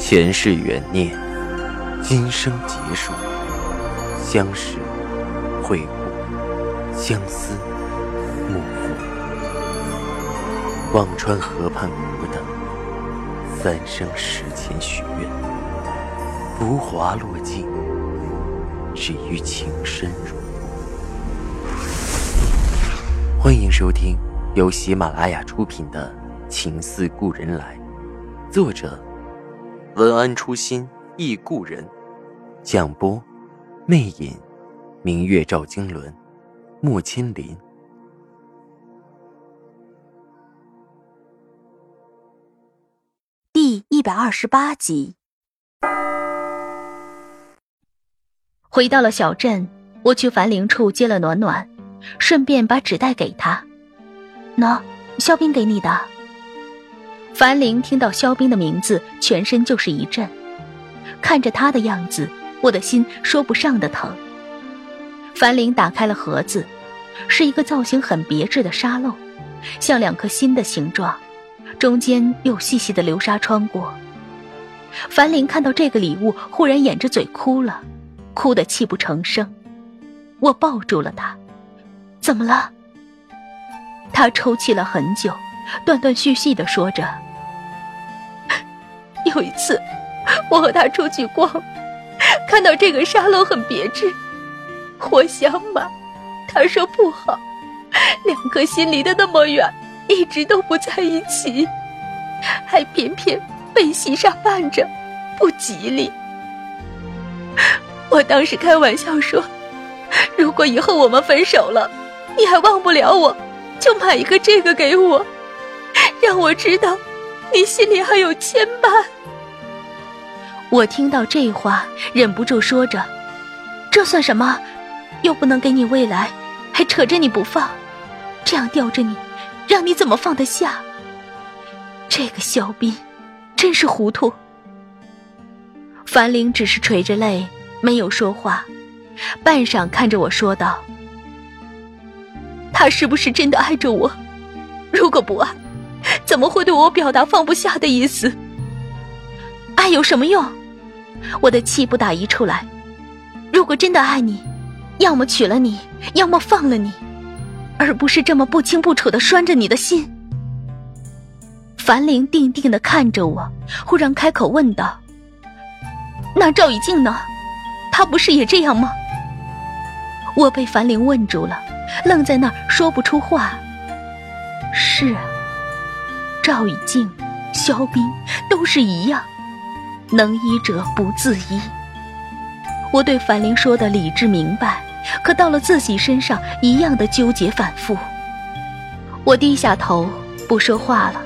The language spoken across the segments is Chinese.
前世缘孽，今生劫数，相识、会故，相思、幕赋。忘川河畔苦等，三生石前许愿，浮华落尽，只余情深入。欢迎收听由喜马拉雅出品的《情似故人来》，作者。文安初心忆故人，蒋波，魅影，明月照经纶，木千林。第一百二十八集。回到了小镇，我去樊玲处接了暖暖，顺便把纸袋给他。喏，肖斌给你的。樊玲听到肖冰的名字，全身就是一震。看着他的样子，我的心说不上的疼。樊玲打开了盒子，是一个造型很别致的沙漏，像两颗心的形状，中间有细细的流沙穿过。樊玲看到这个礼物，忽然掩着嘴哭了，哭得泣不成声。我抱住了她，怎么了？她抽泣了很久，断断续续的说着。有一次，我和他出去逛，看到这个沙漏很别致，我想买，他说不好，两颗心离得那么远，一直都不在一起，还偏偏被细沙绊着，不吉利。我当时开玩笑说，如果以后我们分手了，你还忘不了我，就买一个这个给我，让我知道。你心里还有牵绊。我听到这话，忍不住说着：“这算什么？又不能给你未来，还扯着你不放，这样吊着你，让你怎么放得下？”这个肖斌，真是糊涂。樊玲只是垂着泪，没有说话，半晌看着我说道：“他是不是真的爱着我？如果不爱？”怎么会对我表达放不下的意思？爱有什么用？我的气不打一处来。如果真的爱你，要么娶了你，要么放了你，而不是这么不清不楚的拴着你的心。樊玲定定的看着我，忽然开口问道：“那赵以静呢？他不是也这样吗？”我被樊玲问住了，愣在那儿说不出话。是啊。赵以静、肖斌都是一样，能医者不自医。我对樊玲说的理智明白，可到了自己身上，一样的纠结反复。我低下头不说话了。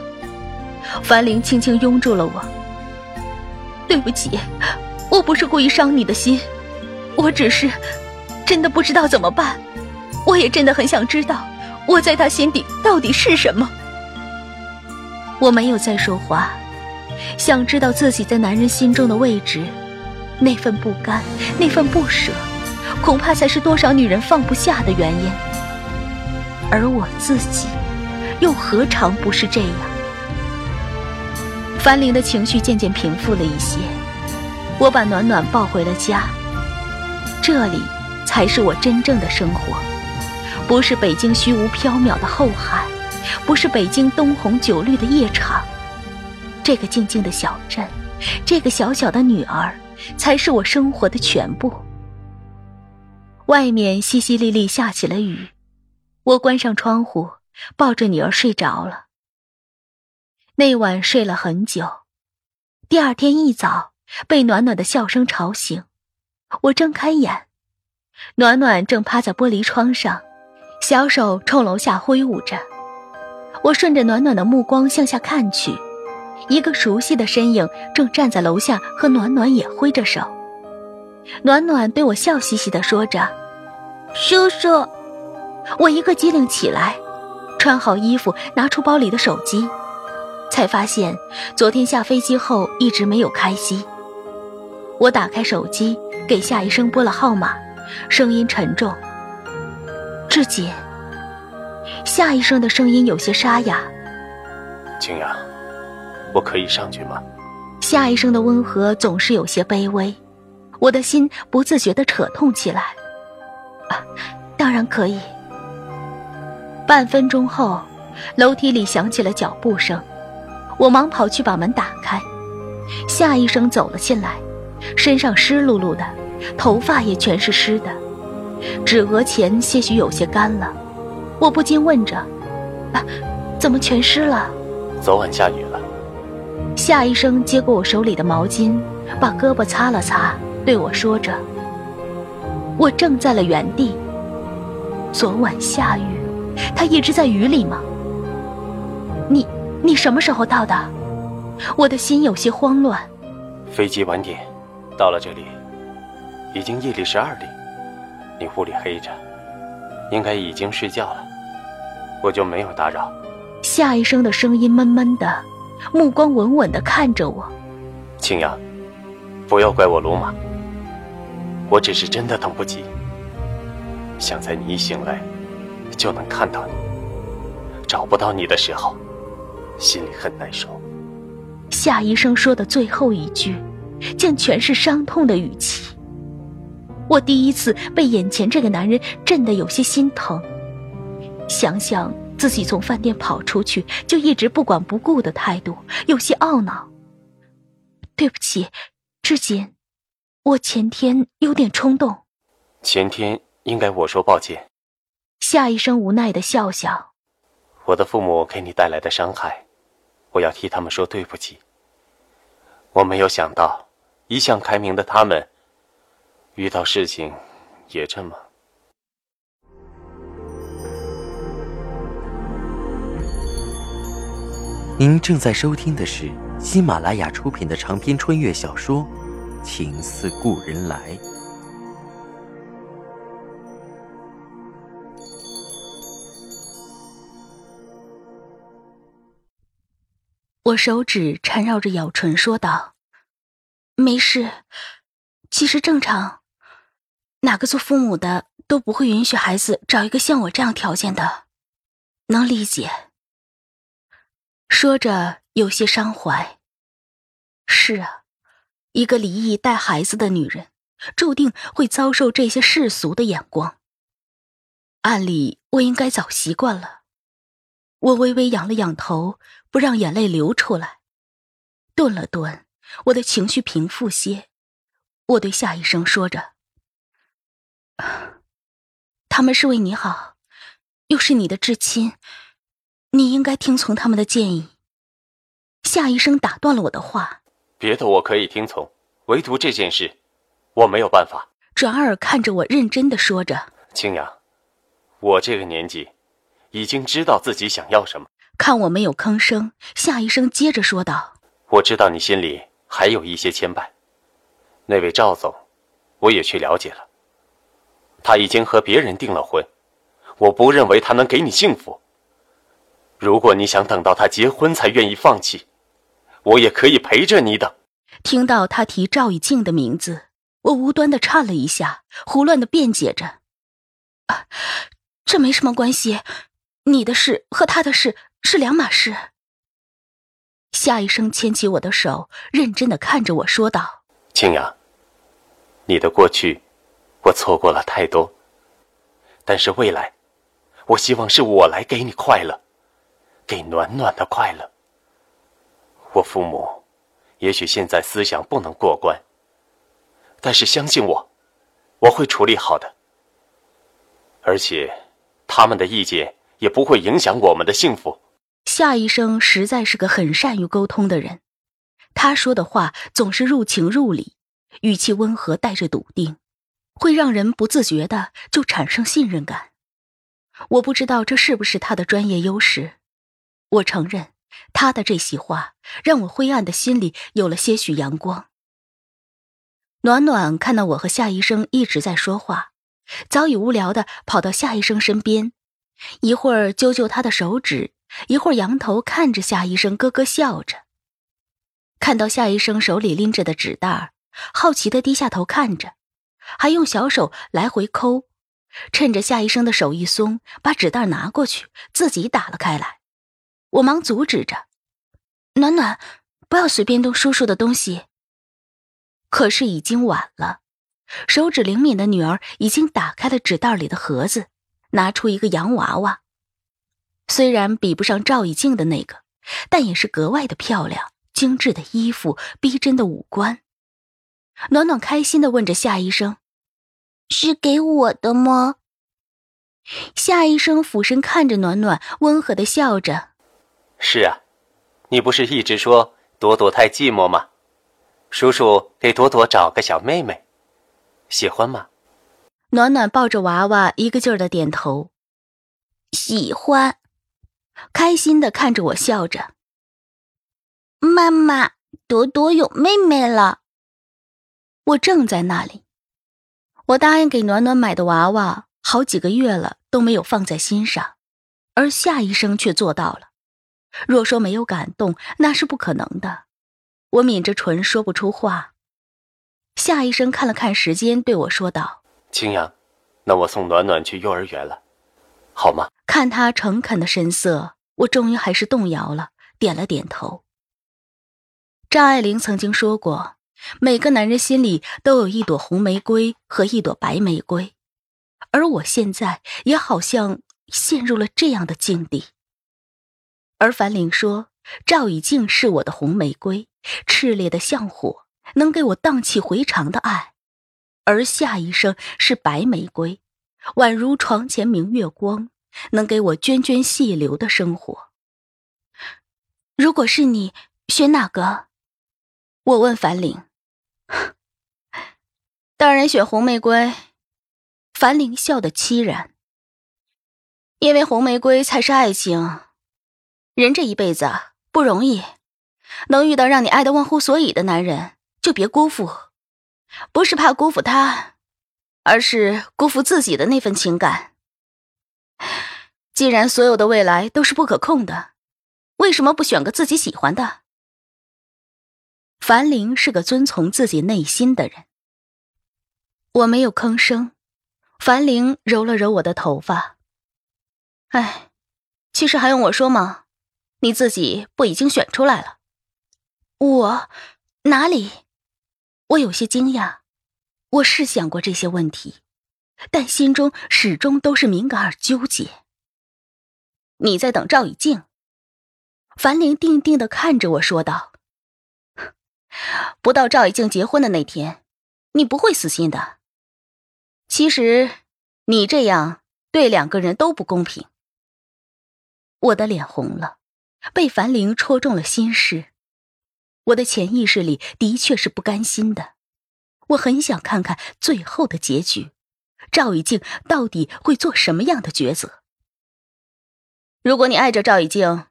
樊玲轻轻拥住了我。对不起，我不是故意伤你的心，我只是真的不知道怎么办。我也真的很想知道，我在他心底到底是什么。我没有再说话，想知道自己在男人心中的位置，那份不甘，那份不舍，恐怕才是多少女人放不下的原因。而我自己，又何尝不是这样？樊玲的情绪渐渐平复了一些，我把暖暖抱回了家。这里才是我真正的生活，不是北京虚无缥缈的后海。不是北京灯红酒绿的夜场，这个静静的小镇，这个小小的女儿，才是我生活的全部。外面淅淅沥沥下起了雨，我关上窗户，抱着女儿睡着了。那晚睡了很久，第二天一早被暖暖的笑声吵醒，我睁开眼，暖暖正趴在玻璃窗上，小手冲楼下挥舞着。我顺着暖暖的目光向下看去，一个熟悉的身影正站在楼下，和暖暖也挥着手。暖暖对我笑嘻嘻的说着：“叔叔。”我一个机灵起来，穿好衣服，拿出包里的手机，才发现昨天下飞机后一直没有开机。我打开手机，给夏医生拨了号码，声音沉重：“志姐。”夏医生的声音有些沙哑。青阳，我可以上去吗？夏医生的温和总是有些卑微，我的心不自觉的扯痛起来。啊，当然可以。半分钟后，楼梯里响起了脚步声，我忙跑去把门打开。夏医生走了进来，身上湿漉漉的，头发也全是湿的，指额前些许有些干了。我不禁问着：“啊，怎么全湿了？”昨晚下雨了。夏医生接过我手里的毛巾，把胳膊擦了擦，对我说着：“我怔在了原地。昨晚下雨，他一直在雨里吗？你你什么时候到的？我的心有些慌乱。飞机晚点，到了这里，已经夜里十二点。你屋里黑着，应该已经睡觉了，我就没有打扰。”夏医生的声音闷闷的。目光稳稳的看着我，青阳，不要怪我鲁莽。我只是真的等不及，想在你一醒来就能看到你，找不到你的时候，心里很难受。夏医生说的最后一句，竟全是伤痛的语气。我第一次被眼前这个男人震得有些心疼，想想。自己从饭店跑出去，就一直不管不顾的态度，有些懊恼。对不起，志锦，我前天有点冲动。前天应该我说抱歉。夏医生无奈的笑笑。我的父母给你带来的伤害，我要替他们说对不起。我没有想到，一向开明的他们，遇到事情也这么。您正在收听的是喜马拉雅出品的长篇穿越小说《情似故人来》。我手指缠绕着咬唇说道：“没事，其实正常，哪个做父母的都不会允许孩子找一个像我这样条件的，能理解。”说着，有些伤怀。是啊，一个离异带孩子的女人，注定会遭受这些世俗的眼光。按理我应该早习惯了。我微微仰了仰头，不让眼泪流出来。顿了顿，我的情绪平复些，我对夏医生说着：“他们是为你好，又是你的至亲。”你应该听从他们的建议。夏医生打断了我的话：“别的我可以听从，唯独这件事，我没有办法。”转而看着我，认真的说着：“青阳，我这个年纪，已经知道自己想要什么。”看我没有吭声，夏医生接着说道：“我知道你心里还有一些牵绊。那位赵总，我也去了解了，他已经和别人订了婚，我不认为他能给你幸福。”如果你想等到他结婚才愿意放弃，我也可以陪着你等。听到他提赵以静的名字，我无端的颤了一下，胡乱的辩解着：“啊，这没什么关系，你的事和他的事是两码事。”夏医生牵起我的手，认真的看着我说道：“青雅，你的过去，我错过了太多，但是未来，我希望是我来给你快乐。”给暖暖的快乐。我父母也许现在思想不能过关，但是相信我，我会处理好的。而且，他们的意见也不会影响我们的幸福。夏医生实在是个很善于沟通的人，他说的话总是入情入理，语气温和，带着笃定，会让人不自觉的就产生信任感。我不知道这是不是他的专业优势。我承认，他的这席话让我灰暗的心里有了些许阳光。暖暖看到我和夏医生一直在说话，早已无聊的跑到夏医生身边，一会儿揪揪他的手指，一会儿仰头看着夏医生，咯咯笑着。看到夏医生手里拎着的纸袋，好奇的低下头看着，还用小手来回抠，趁着夏医生的手一松，把纸袋拿过去，自己打了开来。我忙阻止着：“暖暖，不要随便动叔叔的东西。可是已经晚了，手指灵敏的女儿已经打开了纸袋里的盒子，拿出一个洋娃娃。虽然比不上赵以静的那个，但也是格外的漂亮，精致的衣服，逼真的五官。暖暖开心的问着夏医生：“是给我的吗？”夏医生俯身看着暖暖，温和的笑着：“是啊，你不是一直说朵朵太寂寞吗？叔叔给朵朵找个小妹妹，喜欢吗？”暖暖抱着娃娃，一个劲儿的点头：“喜欢。”开心的看着我笑着：“妈妈，朵朵有妹妹了。”我正在那里，我答应给暖暖买的娃娃好几个月了都没有放在心上，而夏医生却做到了。若说没有感动，那是不可能的。我抿着唇说不出话。夏医生看了看时间，对我说道：“青阳，那我送暖暖去幼儿园了，好吗？”看他诚恳的神色，我终于还是动摇了，点了点头。张爱玲曾经说过。每个男人心里都有一朵红玫瑰和一朵白玫瑰，而我现在也好像陷入了这样的境地。而樊玲说：“赵以静是我的红玫瑰，炽烈的像火，能给我荡气回肠的爱；而夏医生是白玫瑰，宛如床前明月光，能给我涓涓细流的生活。”如果是你，选哪个？我问樊玲。当然选红玫瑰。樊玲笑得凄然，因为红玫瑰才是爱情。人这一辈子不容易，能遇到让你爱的忘乎所以的男人，就别辜负。不是怕辜负他，而是辜负自己的那份情感。既然所有的未来都是不可控的，为什么不选个自己喜欢的？樊玲是个遵从自己内心的人。我没有吭声。樊玲揉了揉我的头发。哎，其实还用我说吗？你自己不已经选出来了？我哪里？我有些惊讶。我是想过这些问题，但心中始终都是敏感而纠结。你在等赵以静？樊玲定定的看着我说道。不到赵以静结婚的那天，你不会死心的。其实，你这样对两个人都不公平。我的脸红了，被樊玲戳中了心事。我的潜意识里的确是不甘心的，我很想看看最后的结局，赵以静到底会做什么样的抉择。如果你爱着赵以静，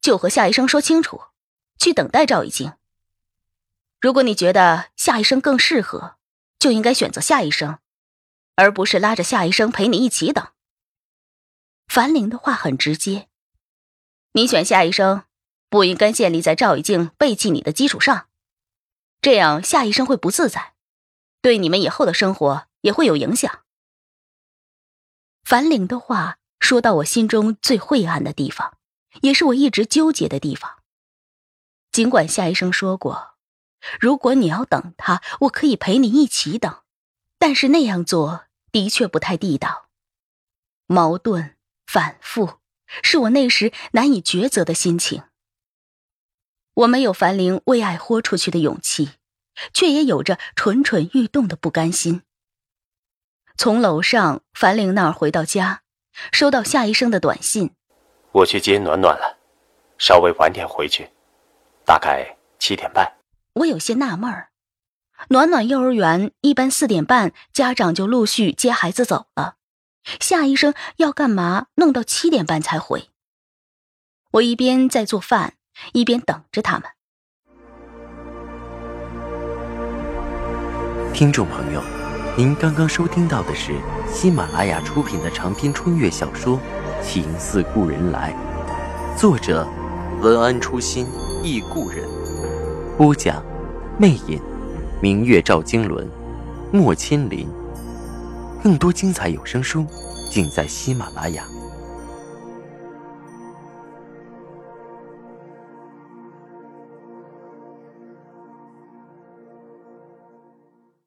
就和夏医生说清楚，去等待赵以静。如果你觉得夏医生更适合，就应该选择夏医生，而不是拉着夏医生陪你一起等。樊玲的话很直接，你选夏医生，不应该建立在赵以静背弃你的基础上，这样夏医生会不自在，对你们以后的生活也会有影响。樊玲的话说到我心中最晦暗的地方，也是我一直纠结的地方。尽管夏医生说过。如果你要等他，我可以陪你一起等，但是那样做的确不太地道。矛盾反复，是我那时难以抉择的心情。我没有樊玲为爱豁出去的勇气，却也有着蠢蠢欲动的不甘心。从楼上樊玲那儿回到家，收到夏医生的短信：“我去接暖暖了，稍微晚点回去，大概七点半。”我有些纳闷儿，暖暖幼儿园一般四点半家长就陆续接孩子走了，夏医生要干嘛弄到七点半才回？我一边在做饭，一边等着他们。听众朋友，您刚刚收听到的是喜马拉雅出品的长篇穿越小说《情似故人来》，作者文安初心忆故人。播讲，魅影，明月照经纶，莫千林。更多精彩有声书，尽在喜马拉雅。